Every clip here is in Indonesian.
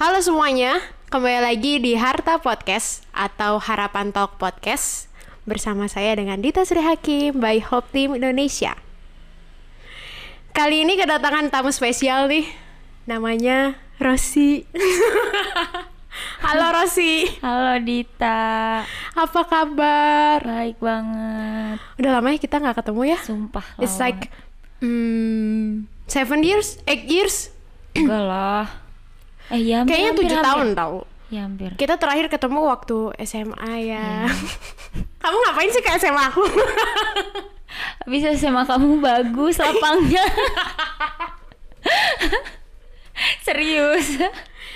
Halo semuanya, kembali lagi di Harta Podcast atau Harapan Talk Podcast bersama saya dengan Dita Sri Hakim by Hope Team Indonesia. Kali ini kedatangan tamu spesial nih, namanya Rosi. Halo Rosi, Halo Dita, apa kabar? baik banget. Udah lama ya kita nggak ketemu ya? Sumpah It's lama. like hmm, seven years, eight years, enggak lah. Eh ya hampir, kayaknya tujuh tahun tau. Ya hampir. Kita terakhir ketemu waktu SMA ya. Iya. Kamu ngapain sih ke SMA aku? Bisa sama kamu bagus lapangnya. Serius.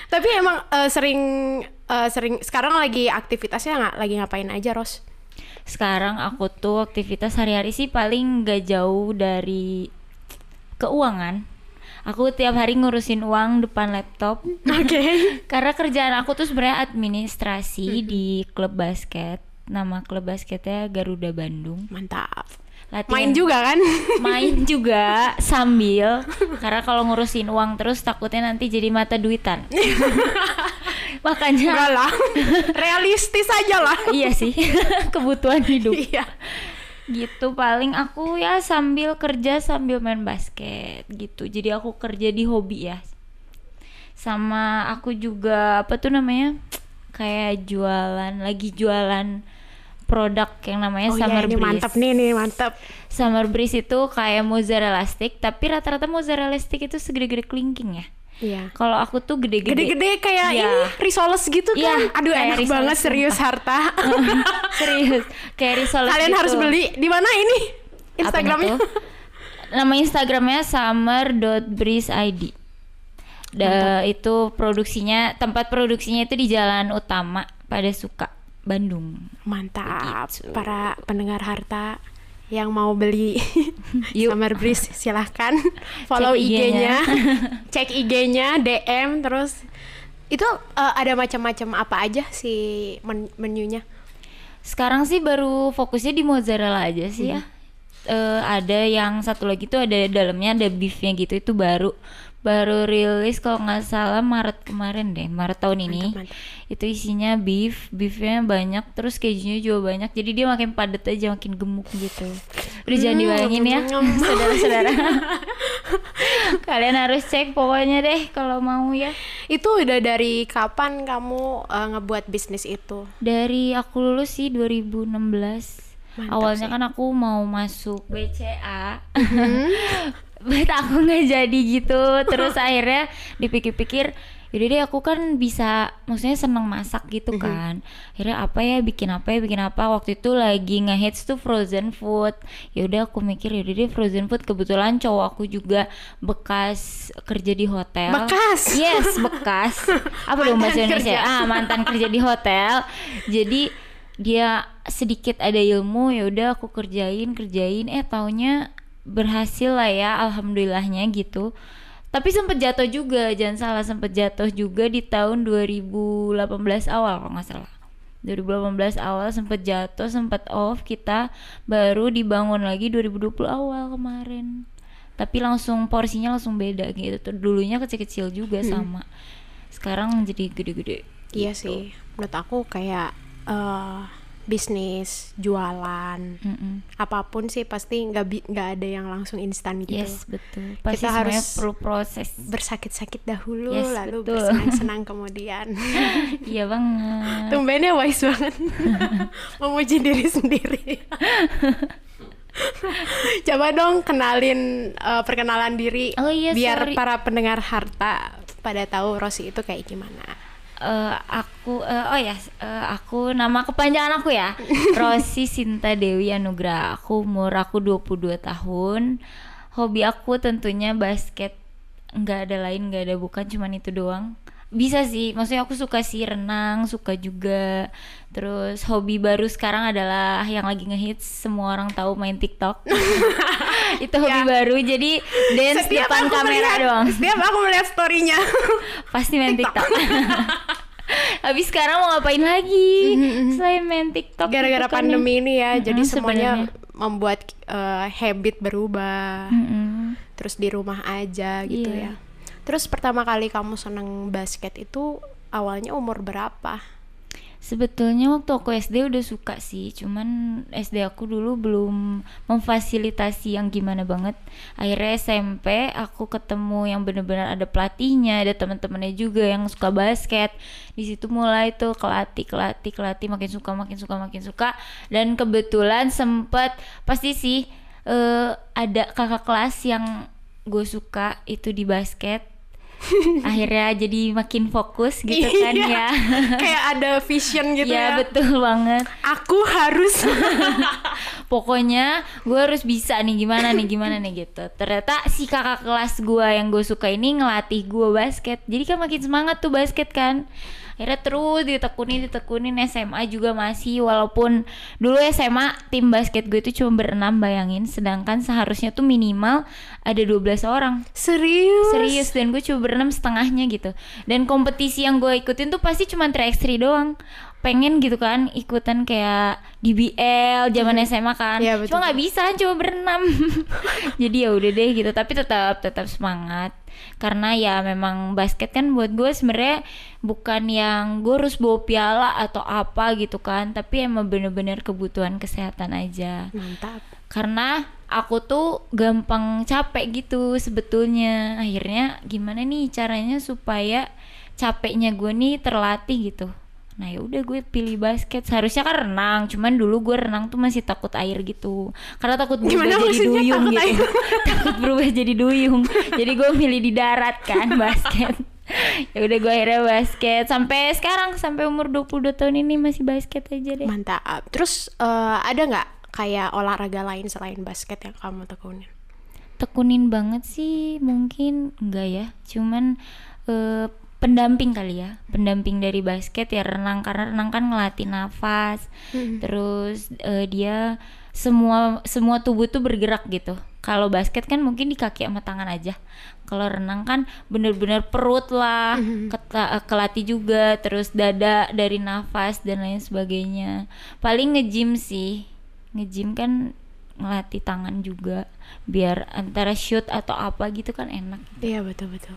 Tapi emang eh, sering eh, sering sekarang lagi aktivitasnya nggak lagi ngapain aja Ros? Sekarang aku tuh aktivitas hari-hari sih paling nggak jauh dari keuangan. Aku tiap hari ngurusin uang depan laptop. Oke. Karena kerjaan aku tuh sebenarnya administrasi di klub basket. Nama klub basketnya Garuda Bandung. Mantap. Latihan- Main juga kan? main juga sambil karena kalau ngurusin uang terus takutnya nanti jadi mata duitan makanya Enggak lah. Realistis aja lah. iya sih kebutuhan hidup Iya. Gitu paling aku ya sambil kerja sambil main basket gitu jadi aku kerja di hobi ya sama aku juga apa tuh namanya kayak jualan lagi jualan produk yang namanya Oh iya summer ini breeze mantap nih nih mantap. Summer breeze itu kayak mozzarella stick, tapi rata-rata mozzarella stick itu segede-gede kelingking ya. Iya. Kalau aku tuh gede-gede. Gede-gede kayak Iya. ini risoles gitu kan. Iya, Aduh enak risoles, banget serius harta. Serius, kayak risoles Kalian gitu. harus beli. Di mana ini? Instagramnya. Nama Instagramnya summer.breezeid. Da, itu produksinya tempat produksinya itu di Jalan Utama pada Suka Bandung. Mantap. Begitu. Para pendengar harta yang mau beli. Summer Breeze silahkan follow IG-nya, cek IG-nya, DM terus itu eh, ada macam-macam apa aja sih men- menunya? Sekarang sih baru fokusnya di mozzarella aja sih ya. Eh, ada yang satu lagi tuh ada dalamnya ada beefnya gitu itu baru baru rilis kalau nggak salah Maret kemarin deh Maret tahun ini Mantap, mantap. itu isinya beef beefnya banyak terus kejunya juga banyak jadi dia makin padat aja makin gemuk gitu udah jangan Hmm, dibayangin ya saudara-saudara kalian harus cek pokoknya deh kalau mau ya Itu udah dari kapan kamu eh, ngebuat bisnis itu? Dari aku lulus sih 2016. Mantap Awalnya sih. kan aku mau masuk BCA. Hmm. But aku nggak jadi gitu. Terus akhirnya dipikir-pikir, yaudah deh aku kan bisa, maksudnya seneng masak gitu Mhm. kan. Akhirnya apa ya, bikin apa ya, bikin apa. Waktu itu lagi ngehits tuh frozen food. Yaudah aku mikir yaudah deh frozen food. Kebetulan cowok aku juga bekas kerja di hotel. Bekas? Yes, bekas. Apa dong bahasa Indonesia? kerja. Ah, mantan kerja di hotel. Jadi dia sedikit ada ilmu ya udah aku kerjain kerjain. Eh taunya berhasil lah ya alhamdulillahnya gitu. Tapi sempet jatuh juga jangan salah sempet jatuh juga di tahun 2018 awal kalau nggak salah. 2018 awal sempet jatuh sempet off kita baru dibangun lagi 2020 awal kemarin. Tapi langsung porsinya langsung beda gitu. Tuh dulunya kecil-kecil juga sama. Sekarang jadi gede-gede Iya sih. Menurut aku kayak eh, bisnis, jualan, Mm-mm. apa pun sih pasti nggak bi- nggak ada yang langsung instan gitu. Yes betul. Pasti Kita harus- perlu proses. Bersakit-sakit dahulu, Yes, lalu betul. bersenang-senang kemudian. iya banget. Tumbennya wise banget, memuji diri sendiri. Coba dong kenalin eh, perkenalan diri, Oh iya, biar sorry. para pendengar harta pada tahu Rosi itu kayak gimana. Eh, aku eh, oh ya eh, aku nama kepanjangan aku ya. Rosi Sinta Dewi Anugrah. Aku umur aku 22 tahun. Hobi aku tentunya basket. Nggak ada lain nggak ada bukan cuman itu doang. Bisa sih maksudnya aku suka sih renang suka juga. Terus hobi baru sekarang adalah yang lagi ngehits semua orang tahu main TikTok itu hobi Ya. baru jadi dance depan aku kamera melihat, doang Setiap aku melihat storynya. pasti main TikTok. Habis sekarang mau ngapain lagi selain main TikTok? Gara-gara kan pandemi ya. ini ya, jadi Mm-mm, semuanya sebenarnya. membuat eh, habit berubah. Mm-mm. Terus di rumah aja gitu Iya. ya. Terus pertama kali kamu seneng basket itu awalnya umur berapa? Sebetulnya waktu aku SD udah suka sih, cuman SD aku dulu belum memfasilitasi yang gimana banget. Akhirnya SMP aku ketemu yang bener-bener ada pelatihnya, ada teman-temannya juga yang suka basket. Di situ mulai tuh kelatih, kelatih, kelatih, makin suka, makin suka, makin suka. Dan kebetulan sempet pasti sih eh, ada kakak kelas yang gue suka itu di basket akhirnya jadi makin fokus gitu kan Iya. ya. Kayak ada vision gitu ya. ya. betul banget. Aku harus. Pokoknya gue harus bisa nih gimana nih gimana nih gitu. Ternyata si kakak kelas gue yang gue suka ini ngelatih gue basket. Jadi kan makin semangat tuh basket kan akhirnya terus ditekunin ditekunin. SMA juga masih walaupun dulu SMA tim basket gue itu cuma berenam bayangin. Sedangkan seharusnya tuh minimal ada 12 orang. Serius. serius dan gue cuma berenam setengahnya gitu. Dan kompetisi yang gue ikutin tuh pasti cuma 3x3 doang pengen gitu kan ikutan kayak DBL zaman SMA kan. Iya, betul, cuma nggak bisa cuma berenam. Jadi ya udah deh gitu tapi tetap tetap semangat. Karena ya memang basket kan buat gue sebenarnya bukan yang gue harus bawa piala atau apa gitu kan tapi emang bener-bener kebutuhan kesehatan aja. Mantap. karena aku tuh gampang capek gitu sebetulnya. Akhirnya gimana nih caranya supaya capeknya gue nih terlatih gitu nah ya udah gue pilih basket. Seharusnya kan renang cuman dulu gue renang tuh masih takut air gitu. Karena takut berubah Gimana jadi duyung takut gitu. takut berubah jadi duyung. Jadi gue milih di darat kan basket. Ya udah gue akhirnya basket. Sampai sekarang sampai umur 22 tahun ini masih basket aja deh. Mantap. Terus eh, ada nggak kayak olahraga lain selain basket yang kamu tekunin? tekunin banget sih mungkin enggak ya. Cuman eh, pendamping kali ya pendamping dari basket ya renang karena renang kan ngelatih nafas terus eh, dia semua semua tubuh tuh bergerak gitu. Kalau basket kan mungkin di kaki sama tangan aja. Kalau renang kan bener-bener perut lah keta- eh, kelatih juga terus dada dari nafas dan lain sebagainya. Paling nge-gym sih. Nge-gym kan ngelatih tangan juga biar antara shoot atau apa gitu kan enak Iya betul betul.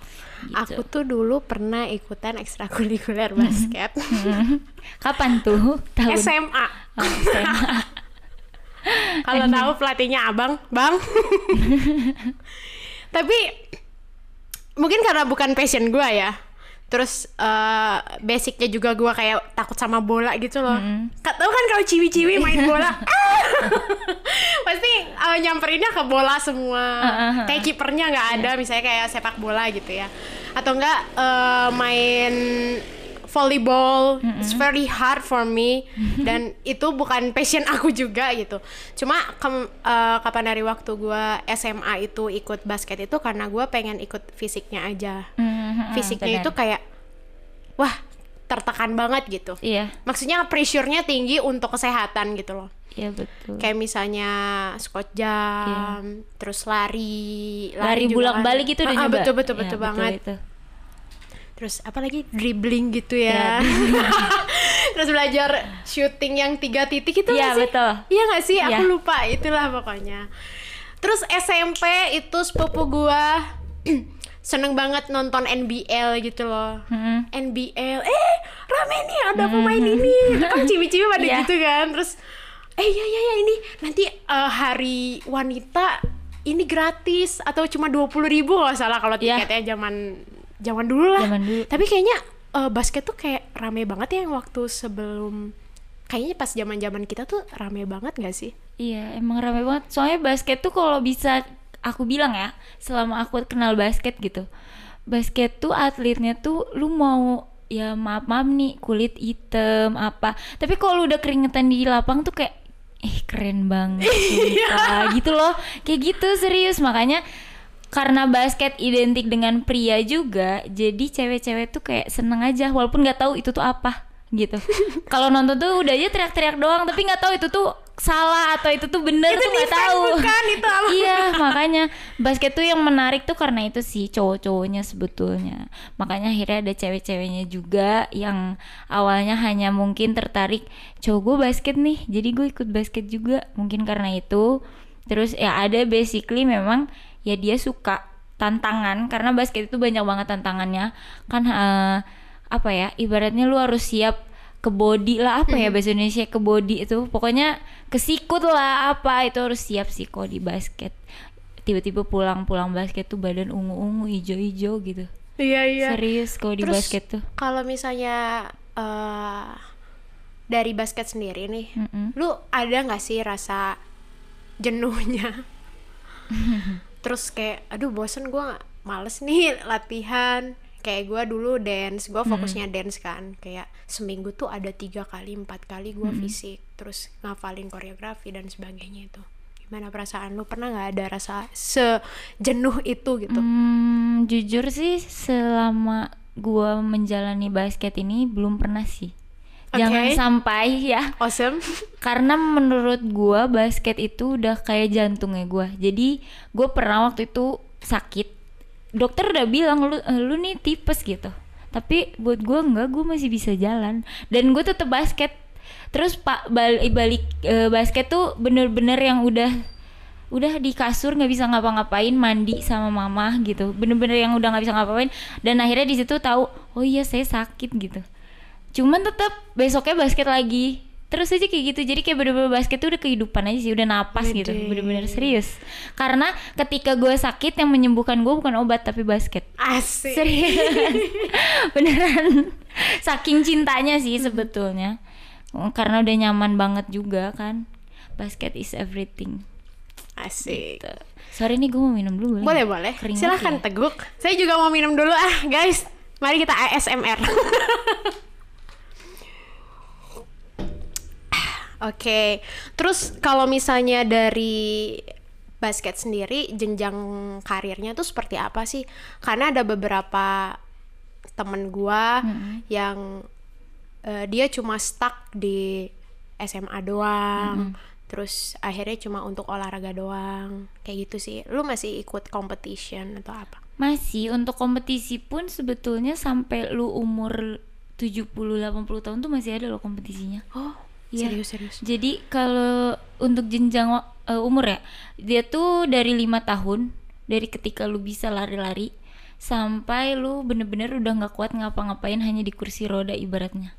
Gitu. Aku tuh dulu pernah ikutan ekstrakurikuler basket kapan tuh tahun SMA. Oh, SMA. Kalau tahu pelatihnya abang, bang. Tapi mungkin karena bukan passion gua ya. Terus eh, basicnya juga gua kayak takut sama bola gitu loh. Kak tahu kan kalau ciwi-ciwi main bola, pasti eh, nyamperinnya ke bola semua. Kayak kipernya nggak ada, misalnya kayak sepak bola gitu ya. Atau enggak eh, main volleyball it's very hard for me. Dan itu bukan passion aku juga gitu. Cuma kem- eh, kapan dari waktu gua SMA itu ikut basket itu karena gua pengen ikut fisiknya aja Mhm, fisiknya benar. itu kayak wah tertekan banget gitu. Iya. Maksudnya pressure-nya tinggi untuk kesehatan gitu loh. Iya betul. Kayak misalnya squat jam terus lari Iya. lari juga bolak balik gitu udah Ah, ah, nyoba betul betul Iya, betul banget. itu. terus apa lagi? Dribbling gitu ya, Ya, terus belajar shooting yang tiga titik itu Iya, betul. iya nggak sih? Aku Iya. lupa itulah pokoknya. Terus SMP itu sepupu gua seneng banget nonton NBL gitu loh Mhm. NBL eh rame nih ada pemain ini kan ciwi-ciwi pada Iya. gitu kan terus eh ya ya ya ini nanti eh, hari wanita ini gratis atau cuma dua puluh ribu kalau salah kalau Iya. tiketnya zaman zaman dulu lah Zaman dulu. tapi kayaknya eh, basket tuh kayak rame banget ya yang waktu sebelum kayaknya pas zaman zaman kita tuh rame banget gak sih Iya, emang rame banget. Soalnya basket tuh kalau bisa aku bilang ya, selama aku kenal basket gitu. Basket tuh atletnya tuh lu mau ya maaf maaf nih kulit hitam apa. Tapi kalau lu udah keringetan di lapang tuh kayak eh keren banget sumpah gitu loh. Kayak gitu serius makanya karena basket identik dengan pria juga, jadi cewek-cewek tuh kayak seneng aja walaupun nggak tahu itu tuh apa gitu. Kalau nonton tuh udah aja teriak-teriak doang, tapi nggak tahu itu tuh salah atau itu tuh bener Itu tuh nggak tahu. bukan, itu apa? iya, makanya basket tuh yang menarik tuh karena itu sih cowok-cowoknya sebetulnya. Makanya akhirnya ada cewek-ceweknya juga yang awalnya hanya mungkin tertarik cowok gue basket nih, jadi gue ikut basket juga. Mungkin karena itu. Terus ya ada basically memang ya dia suka tantangan karena basket itu banyak banget tantangannya kan eh, apa ya ibaratnya lu harus siap ke body lah apa ya bahasa Indonesia ke body itu pokoknya kesikut lah apa itu harus siap sih kok di basket tiba-tiba pulang-pulang basket tuh badan ungu-ungu ijo-ijo gitu Iya iya. serius kalau di Terus, basket tuh Kalau misalnya eh dari basket sendiri nih, Mm-mm. lu ada nggak sih rasa jenuhnya? Terus kayak, aduh bosen gue males nih latihan. Kayak gue dulu dance, gue fokusnya dance kan. Kayak seminggu tuh ada tiga kali, empat kali gue fisik, terus ngafalin koreografi dan sebagainya itu. Gimana perasaan lu? Pernah nggak ada rasa sejenuh itu gitu? Hmm, jujur sih selama gua menjalani basket ini belum pernah sih. Jangan Oke. sampai ya. Awesome. Karena menurut gua basket itu udah kayak jantungnya gua. Jadi gua pernah waktu itu sakit. Dokter udah bilang lu eh, lu nih tipes gitu. Tapi buat gua enggak, gua masih bisa jalan. Dan gue tetap basket. Terus pak balik, balik eh, basket tuh bener-bener yang udah udah di kasur nggak bisa ngapa-ngapain mandi sama mama gitu. Bener-bener yang udah nggak bisa ngapain dan akhirnya di situ tahu oh iya saya sakit gitu. Cuman tetap besoknya basket lagi terus aja kayak gitu jadi kayak bener-bener basket tuh udah kehidupan aja sih udah napas gitu Widih. bener-bener serius karena ketika gue sakit yang menyembuhkan gue bukan obat tapi basket Asik. serius beneran saking cintanya sih sebetulnya karena udah nyaman banget juga kan basket is everything Asik. Gitu. sorry nih gue mau minum dulu Boleh boleh. Keringat Silahkan ya. teguk. Saya juga mau minum dulu ah guys. Mari kita ASMR. Oke. Terus kalau misalnya dari basket sendiri jenjang karirnya tuh seperti apa sih? Karena ada beberapa temen gua yang eh, dia cuma stuck di SMA doang. Terus akhirnya cuma untuk olahraga doang. Kayak gitu sih. Lu masih ikut competition atau apa? Masih untuk kompetisi pun sebetulnya sampai lu umur 70 80 tahun tuh masih ada loh kompetisinya. Oh, Iya. serius serius. Jadi kalau untuk jenjang eh, umur ya, dia tuh dari lima tahun dari ketika lu bisa lari-lari sampai lu bener-bener udah nggak kuat ngapa-ngapain hanya di kursi roda ibaratnya.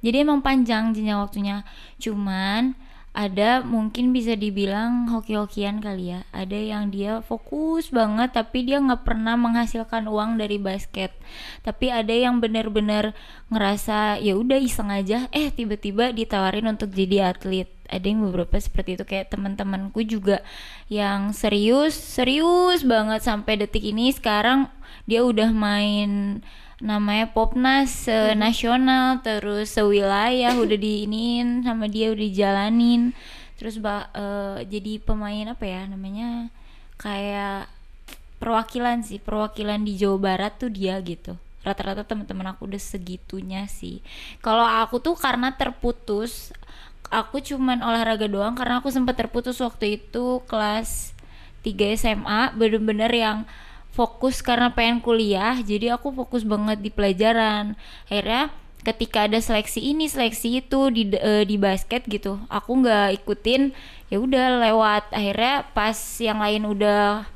Jadi emang panjang jenjang waktunya. Cuman ada mungkin bisa dibilang hoki-hokian kali ya. Ada yang dia fokus banget tapi dia nggak pernah menghasilkan uang dari basket. Tapi ada yang bener-bener ngerasa ya udah iseng aja. Eh tiba-tiba ditawarin untuk jadi atlet. Ada yang beberapa seperti itu kayak teman-temanku juga yang serius serius banget sampai detik ini sekarang dia udah main namanya Popnas nasional terus sewilayah udah diinin sama dia udah dijalanin. Terus ba- eh, jadi pemain apa ya namanya kayak perwakilan sih perwakilan di Jawa Barat tuh dia gitu. Rata-rata teman-teman aku udah segitunya sih. Kalau aku tuh karena terputus aku cuman olahraga doang karena aku sempat terputus waktu itu kelas 3 SMA bener-bener yang fokus karena pengen kuliah jadi aku fokus banget di pelajaran. Akhirnya ketika ada seleksi ini seleksi itu di eh, di basket gitu aku nggak ikutin ya udah lewat. Akhirnya pas yang lain udah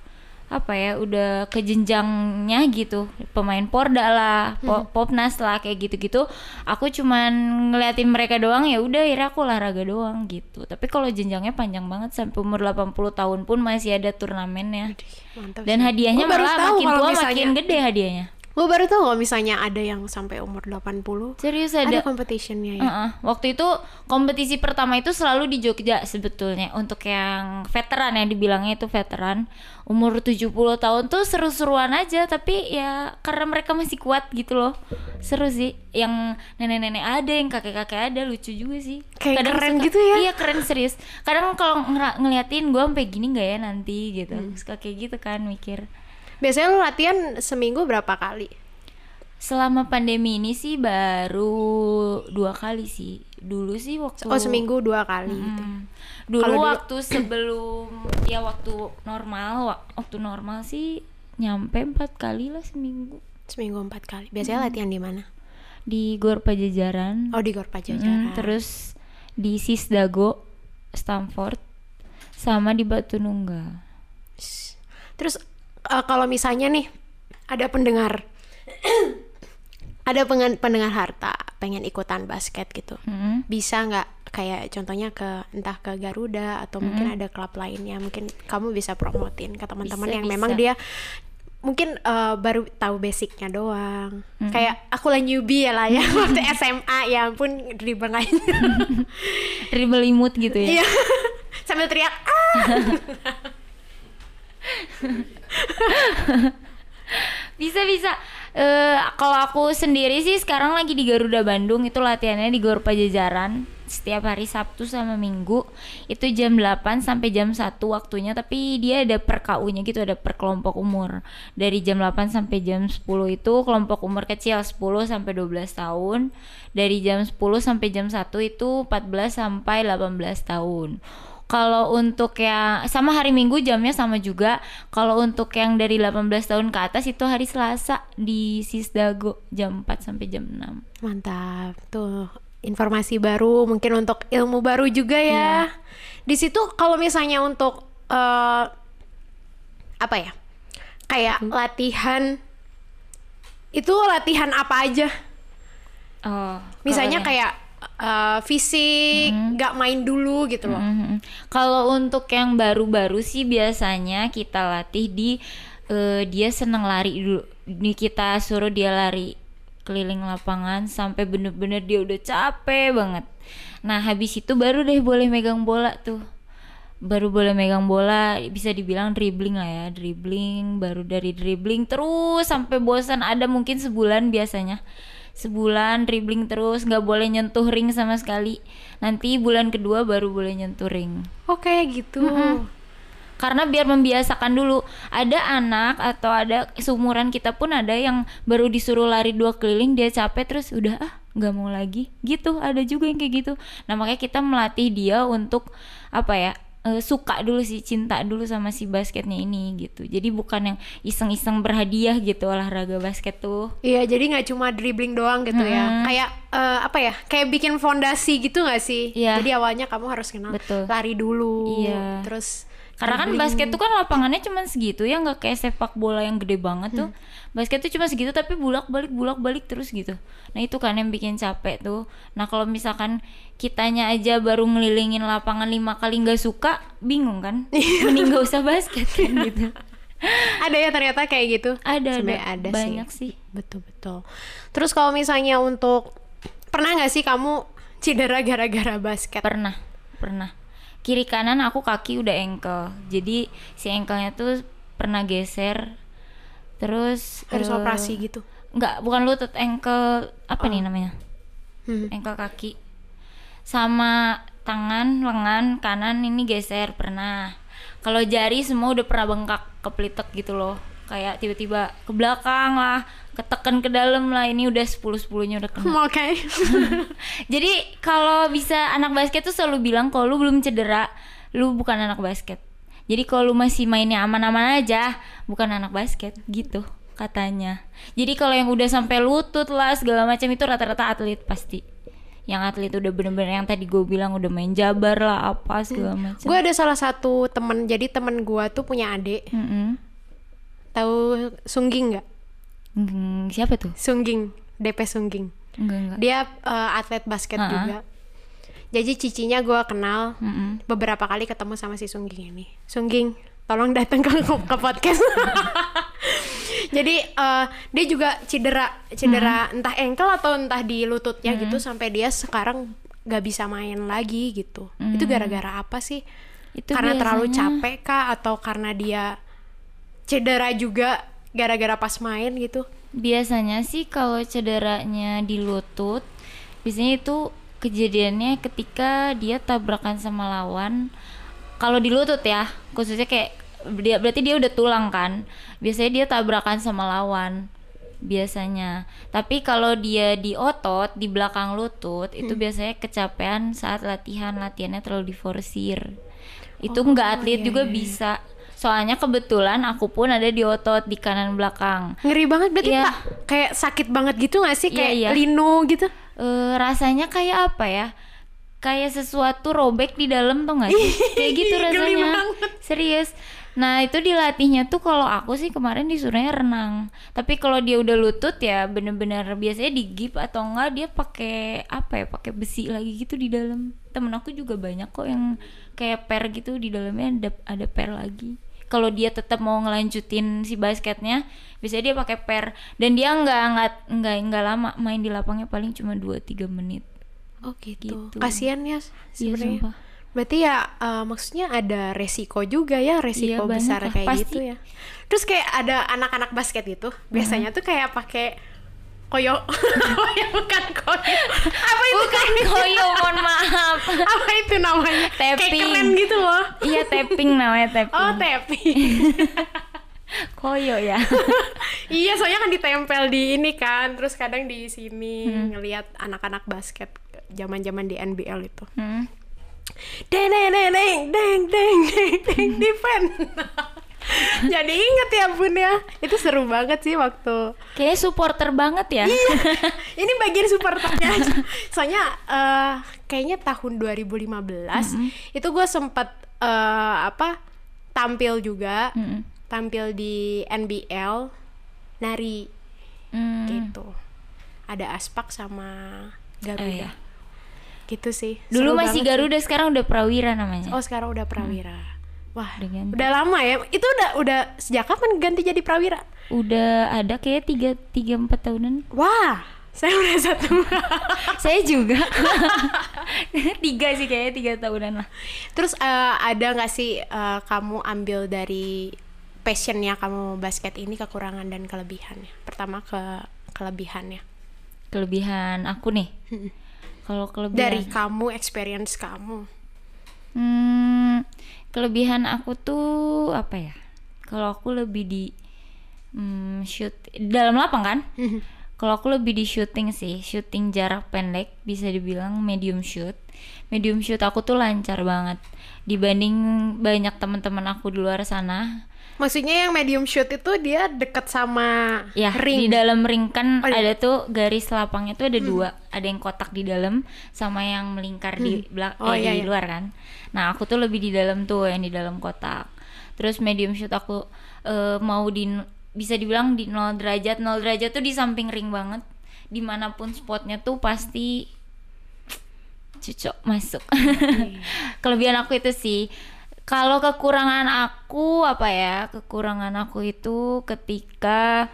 apa ya udah ke jenjangnya gitu. Pemain porda lah po- popnas lah kayak gitu-gitu. Aku cuman ngeliatin mereka doang ya udah akhirnya aku olahraga doang gitu. Tapi kalau jenjangnya panjang banget sampai umur 80 tahun pun masih ada turnamennya. Mantap dan hadiahnya malah makin tua misalnya- makin gede hadiahnya Gue baru tahu kalau misalnya ada yang sampai umur 80 serius ada, ada competitionnya ya. Heeh. Waktu itu kompetisi pertama itu selalu di Jogja sebetulnya. Untuk yang veteran yang dibilangnya itu veteran. Umur 70 tahun tuh seru-seruan aja. Tapi ya karena mereka masih kuat gitu loh. Seru sih. Yang nenek-nenek ada yang kakek-kakek ada. Lucu juga sih. Kayak keren gitu ya. iya keren serius. Kadang kalau ngeliatin gue sampai gini nggak ya nanti? gitu. Hmm. suka kayak gitu kan mikir Biasanya lu latihan seminggu berapa kali? selama pandemi ini sih baru dua kali sih dulu sih waktu Oh seminggu dua kali gitu. Hmm. Dulu Kalau dulu- waktu sebelum ya waktu normal, wa- waktu normal sih nyampe empat kali lah seminggu Seminggu empat kali. Biasanya latihan di mana? di Gor Pajajaran. Oh di Gor Pajajaran. terus di Sisdago, Stamford, sama di Batu Nunggal. Terus eh, kalau misalnya nih ada pendengar ada pengen- pendengar harta pengen ikutan basket gitu. Mm-mm. bisa nggak kayak contohnya ke entah ke Garuda atau mungkin ada klub lainnya mungkin kamu bisa promotin ke teman-teman yang bisa. memang dia mungkin eh, baru tahu basicnya doang. Kayak aku lah newbie ya lah ya waktu SMA ya ampun dribble aja. Dribble imut gitu ya? Iya. Sambil teriak ah bisa bisa. Eh, kalau aku sendiri sih sekarang lagi di Garuda Bandung itu latihannya di Gor Pajajaran. Setiap hari Sabtu sama Minggu itu jam 8 sampai jam 1 waktunya tapi dia ada per KU-nya gitu ada per kelompok umur. Dari jam 8 sampai jam 10 itu kelompok umur kecil 10 sampai 12 tahun. Dari jam 10 sampai jam 1 itu 14 sampai 18 tahun kalau untuk yang sama hari Minggu jamnya sama juga. Kalau untuk yang dari 18 tahun ke atas itu hari Selasa di Sisdago jam 4 sampai jam 6. Mantap tuh informasi baru mungkin untuk ilmu baru juga ya. Di situ kalau misalnya untuk eh, apa ya kayak latihan itu latihan apa aja? Oh, Misalnya kayak eh, fisik, nggak main dulu gitu loh. Mhm. Kalau untuk yang baru-baru sih biasanya kita latih di eh, dia seneng lari dulu. Ini kita suruh dia lari keliling lapangan sampai bener-bener dia udah capek banget. Nah habis itu baru deh boleh megang bola tuh. Baru boleh megang bola bisa dibilang dribbling lah ya dribbling baru dari dribbling terus sampai bosan ada mungkin sebulan biasanya sebulan dribbling terus nggak boleh nyentuh ring sama sekali. Nanti bulan kedua baru boleh nyentuh ring. Oh kayak gitu. karena biar membiasakan dulu. Ada anak atau ada seumuran kita pun ada yang baru disuruh lari dua keliling dia capek terus udah ah nggak mau lagi. Gitu ada juga yang kayak gitu. Nah makanya kita melatih dia untuk apa ya eh, suka dulu sih cinta dulu sama si basketnya ini gitu jadi bukan yang iseng-iseng berhadiah gitu olahraga basket tuh Iya, jadi nggak cuma dribbling doang gitu ya. Kayak eh, apa ya? Kayak bikin fondasi gitu nggak sih? Iya. Jadi awalnya kamu harus kenal Betul. lari dulu. Iya. Terus Karena kan basket tuh kan lapangannya cuma segitu ya nggak kayak sepak bola yang gede banget tuh. Basket tuh cuma segitu tapi bulak-balik bulak-balik terus gitu. Nah, itu kan yang bikin capek tuh. Nah, kalau misalkan kitanya aja baru ngelilingin lapangan lima kali nggak suka, bingung kan? Mending gak usah basket kan gitu. ada ya ternyata kayak gitu. Ada ada, ada banyak sih. sih. Betul betul. Terus kalau misalnya untuk pernah nggak sih kamu cedera gara-gara basket? Pernah, pernah. Kiri kanan aku kaki udah engkel. Jadi si engkelnya tuh pernah geser. Terus Harus eh, operasi gitu. Enggak, bukan lutut, engkel apa nih namanya? Hmm. Engkel kaki. Sama tangan, lengan kanan ini geser pernah. Kalau jari semua udah pernah bengkak kepelitek gitu loh. Kayak tiba-tiba ke belakang lah, ketekan ke dalam lah. Ini udah 10-10-nya udah kena. Oke. Jadi kalau bisa anak basket tuh selalu bilang kalau lu belum cedera, lu bukan anak basket. Jadi kalau lu masih mainnya aman-aman aja, bukan anak basket gitu katanya. Jadi kalau yang udah sampai lutut lah segala macam itu rata-rata atlet pasti. Yang atlet udah bener-bener yang tadi gue bilang udah main jabar lah apa segala macam. gue ada salah satu temen, jadi temen gue tuh punya adik. Mm-mm. Tahu Sungging nggak? Hmm, siapa tuh? Sungging, DP Sungging. Enggak enggak. Dia eh, atlet basket Ha-ha. juga. Jadi cicinya gue kenal Mm-mm. beberapa kali ketemu sama si Sungging ini. Sungging, tolong datang ke, ke podcast. Jadi eh, dia juga cedera, cedera Hmm. entah engkel atau entah di lututnya gitu sampai dia sekarang gak bisa main lagi gitu. Itu gara-gara apa sih? Hmm. Itu karena terlalu biasanya- capek kah atau karena dia cedera juga gara-gara pas main gitu? Biasanya sih kalau cederanya di lutut, biasanya itu kejadiannya ketika dia tabrakan sama lawan. Kalau di lutut ya, khususnya kayak dia berarti dia udah tulang kan. Biasanya dia tabrakan sama lawan biasanya. Tapi kalau dia di otot di belakang lutut itu biasanya kecapean saat latihan, latihannya terlalu diforsir. Itu Oh, nggak atlet iya, juga iya, iya. bisa. Soalnya kebetulan aku pun ada di otot di kanan belakang. Ngeri banget berarti Iya. Pak. Kayak sakit banget gitu gak sih? Iya, Kayak iya. lino gitu. eh rasanya kayak apa ya? Kayak sesuatu robek di dalam tuh nggak sih? kayak gitu rasanya. Serius. Nah itu dilatihnya tuh kalau aku sih kemarin disuruhnya renang. Tapi kalau dia udah lutut ya bener-bener biasanya digip atau enggak dia pakai apa ya pakai besi lagi gitu di dalam. Temen aku juga banyak kok yang kayak per gitu di dalamnya ada ada per lagi. Kalau dia tetap mau ngelanjutin si basketnya, biasanya dia pakai per dan dia nggak nggak nggak nggak lama main di lapangnya paling cuma 2-3 menit. Oh gitu. Gitu. Kasian ya Iya sebenarnya. sumpah. Berarti ya eh, maksudnya ada resiko juga ya, resiko Iya, banyak besar lah, kayak pasti. gitu ya. Terus kayak ada anak-anak basket gitu, biasanya tuh kayak pakai koyo, koyo bukan koyo. Apa itu? Bukan koyo apa itu namanya? Tapping. kayak gitu loh. Iya tapping namanya tapping. Oh tapping. Koyo ya. Iya soalnya kan ditempel di ini kan terus kadang di sini hmm. ngelihat anak-anak basket zaman-zaman di NBL itu. Hmm. deng deng deng deng deng deng deng defend jadi inget ya bun ya. Itu seru banget sih waktu. Kayaknya supporter banget ya. Iya. Ini bagian supporternya soalnya uh, kayaknya tahun 2015 itu gue sempat eh, apa tampil juga, Mm-mm. tampil di NBL nari Hmm. gitu. Ada aspak sama Garuda. Oh, iya. Gitu sih. Dulu Seru masih banget sih. Garuda, sekarang udah Prawira namanya. Oh sekarang udah Prawira. Wah, Udah ganti. udah lama ya. Itu udah udah sejak kapan ganti jadi Prawira? Udah ada kayak tiga tiga empat tahunan. Wah, saya udah satu. Saya juga. tiga sih kayaknya tiga tahunan lah. Terus eh, ada nggak sih eh, kamu ambil dari passionnya kamu basket ini kekurangan dan kelebihannya? Pertama ke kelebihannya. Kelebihan aku nih. Kalau kelebihan Dari kamu, experience kamu. Hmm, kelebihan aku tuh apa ya? Kalau aku lebih di hmm, shoot dalam lapang kan? Kalau aku lebih di shooting sih, shooting jarak pendek bisa dibilang medium shoot. Medium shoot aku tuh lancar banget dibanding banyak teman-teman aku di luar sana. Maksudnya yang medium shoot itu dia deket sama Ya, ring. di dalam ring kan Oh, iya. ada tuh garis lapangnya tuh ada dua, ada yang kotak di dalam sama yang melingkar di belak Oh, eh, iya, di iya. luar kan. Nah, aku tuh lebih di dalam tuh yang di dalam kotak. Terus medium shoot aku eh, mau di bisa dibilang di 0 derajat. 0 derajat tuh di samping ring banget. Di mana pun spotnya tuh pasti cocok masuk. Kelebihan aku itu sih. Kalau kekurangan aku apa ya? Kekurangan aku itu ketika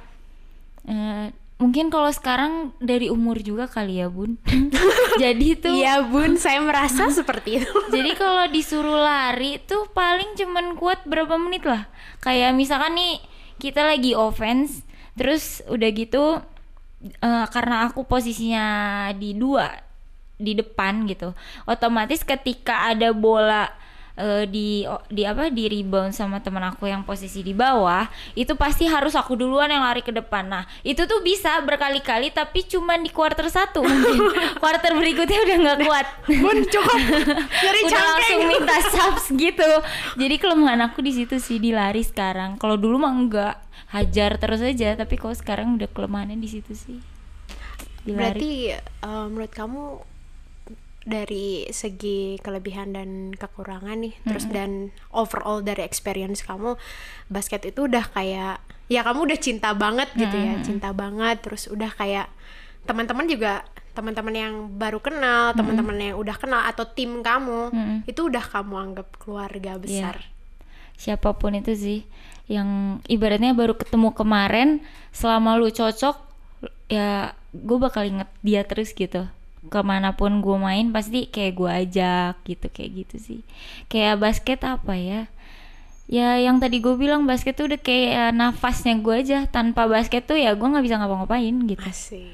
eh, mungkin kalau sekarang dari umur juga kali ya bun. Jadi tuh. Iya bun, saya merasa seperti itu. Jadi kalau disuruh lari tuh paling cuman kuat berapa menit lah. Kayak misalkan nih kita lagi offense, terus udah gitu eh, karena aku posisinya di dua di depan gitu, otomatis ketika ada bola eh, di di apa di rebound sama teman aku yang posisi di bawah itu pasti harus aku duluan yang lari ke depan. Nah itu tuh bisa berkali-kali tapi cuman di quarter satu mungkin. Quarter berikutnya udah nggak kuat. Bun cukup. Dari udah langsung minta subs gitu. Jadi kelemahan aku di situ sih di lari sekarang. Kalau dulu mah enggak hajar terus aja tapi kalau sekarang udah kelemahannya di situ sih. Di lari. Berarti eh, menurut kamu dari segi kelebihan dan kekurangan nih, terus dan overall dari experience kamu basket itu udah kayak ya kamu udah cinta banget gitu ya, cinta banget terus udah kayak teman-teman juga teman-teman yang baru kenal, teman-teman yang udah kenal atau tim kamu Mm-mm. itu udah kamu anggap keluarga besar. siapa pun itu sih yang ibaratnya baru ketemu kemarin selama lu cocok ya gue bakal inget dia terus gitu ke mana pun gue main pasti kayak gue ajak gitu kayak gitu sih. Kayak basket apa ya? Ya yang tadi gue bilang basket tuh udah kayak nafasnya gue aja. Tanpa basket tuh ya gue nggak bisa ngapa-ngapain gitu. Asik.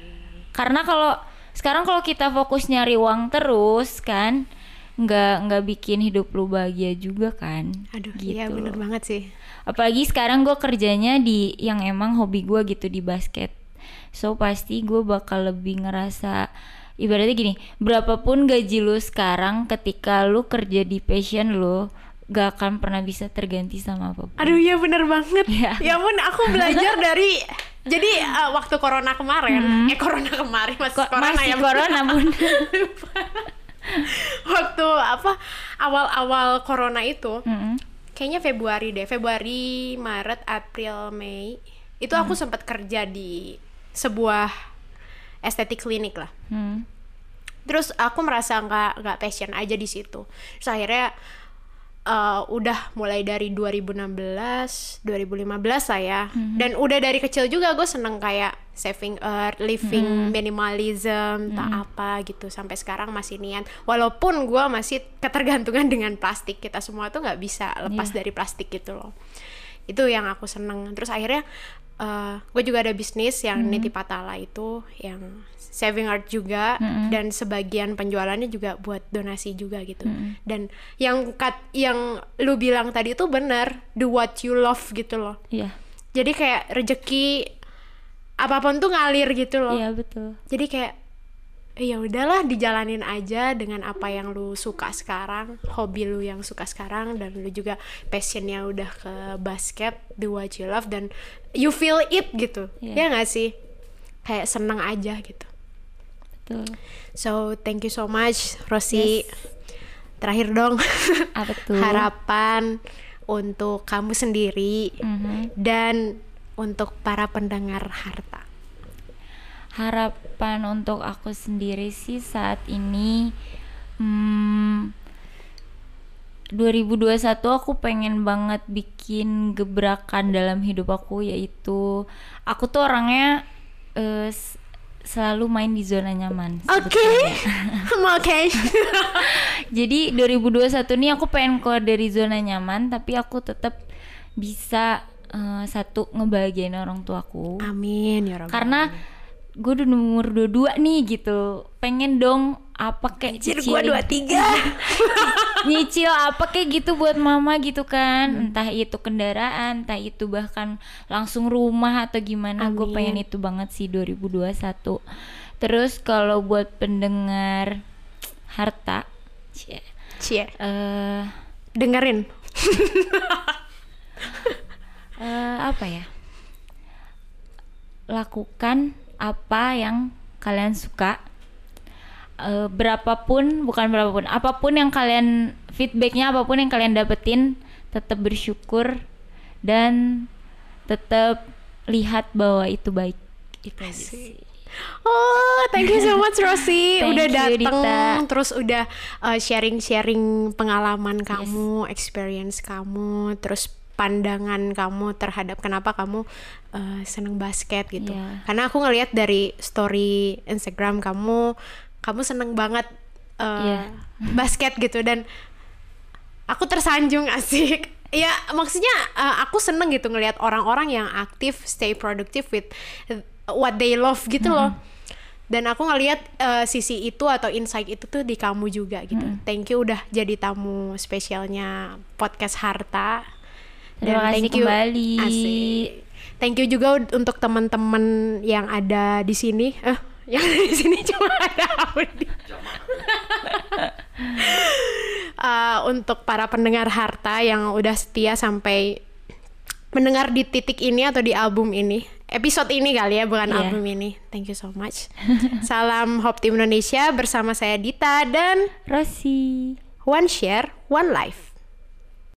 karena kalau sekarang kalau kita fokus nyari uang terus kan nggak nggak bikin hidup lu bahagia juga kan? Aduh, gitu. iya bener banget sih. apalagi sekarang gue kerjanya di yang emang hobi gue gitu di basket. So pasti gue bakal lebih ngerasa ibaratnya gini berapapun gaji lu sekarang ketika lu kerja di passion lu gak akan pernah bisa terganti sama apa pun Aduh iya bener banget. Iya. Ya pun aku belajar dari jadi eh, waktu corona kemarin, eh corona kemarin masih Kok corona masih ya. corona bun waktu apa awal-awal corona itu Mm-mm. kayaknya Februari deh Februari Maret April Mei itu aku Hmm. sempat kerja di sebuah estetik klinik lah. Hmm. terus aku merasa nggak nggak passion aja di situ. Terus akhirnya eh, udah mulai dari 2016 2015 lah ya. Dan udah dari kecil juga gue seneng kayak saving earth living minimalism tak apa gitu. Sampai sekarang masih niat. Walaupun gue masih ketergantungan dengan plastik. Kita semua tuh nggak bisa lepas dari plastik gitu loh. Itu yang aku seneng. Terus akhirnya gue juga ada bisnis yang niti patala itu yang saving art juga dan sebagian penjualannya juga buat donasi juga gitu. Dan yang kat yang lu bilang tadi itu bener do what you love gitu loh. Iya. jadi kayak rejeki apa pun tuh ngalir gitu loh. Iya betul. jadi kayak "Eh, ya udahlah dijalanin aja dengan apa yang lu suka sekarang hobi lu yang suka sekarang dan lu juga passionnya udah ke basket do what you love dan you feel it gitu Iya. ya nggak sih kayak seneng aja gitu Betul. so thank you so much Rosi terakhir dong Apa tuh? harapan untuk kamu sendiri Mhm. dan untuk para pendengar harta Harapan untuk aku sendiri sih saat ini hmm, 2021 aku pengen banget bikin gebrakan dalam hidup aku yaitu aku tuh orangnya s- selalu main di zona nyaman. oke sebetulnya. oke Jadi 2021 ini aku pengen keluar dari zona nyaman tapi aku tetap bisa eh, satu ngebahagiain orang tuaku. amin ya Rabbal Karena gue udah umur 22 nih gitu. Pengen dong apa kayak Anjir gua cicilin- 23 nyicil apa kayak gitu buat mama gitu kan. Hmm. entah itu kendaraan entah itu bahkan langsung rumah atau gimana. Gue pengen itu banget sih 2021 terus kalau buat pendengar harta cie, Cie. Eh dengerin. Eh, apa ya? Lakukan apa yang kalian suka. Eh, berapapun bukan berapapun apa pun yang kalian feedbacknya apa pun yang kalian dapetin tetap bersyukur dan tetap lihat bahwa itu baik. Itu aja sih. Oh, thank you so much Rosi udah Dita. terus udah uh, sharing-sharing pengalaman kamu, experience kamu, terus pandangan kamu terhadap kenapa kamu uh, seneng basket gitu. Iya. Karena aku ngelihat dari story Instagram kamu, kamu seneng banget uh, Iya. basket gitu dan aku tersanjung asik. Ya maksudnya uh, aku seneng gitu ngelihat orang-orang yang aktif, stay productive with what they love gitu loh. Dan aku ngelihat uh, sisi itu atau insight itu tuh di kamu juga gitu. Thank you udah jadi tamu spesialnya podcast Harta. Terima kasih kembali. Asik. Thank you juga untuk teman-teman yang ada di sini. Eh, yang di sini cuma ada Audi. Uh, untuk para pendengar harta yang udah setia sampai mendengar di titik ini atau di album ini episode ini kali ya bukan Iya. album ini thank you so much salam Hope Team Indonesia bersama saya Dita dan Rosi One Share One Life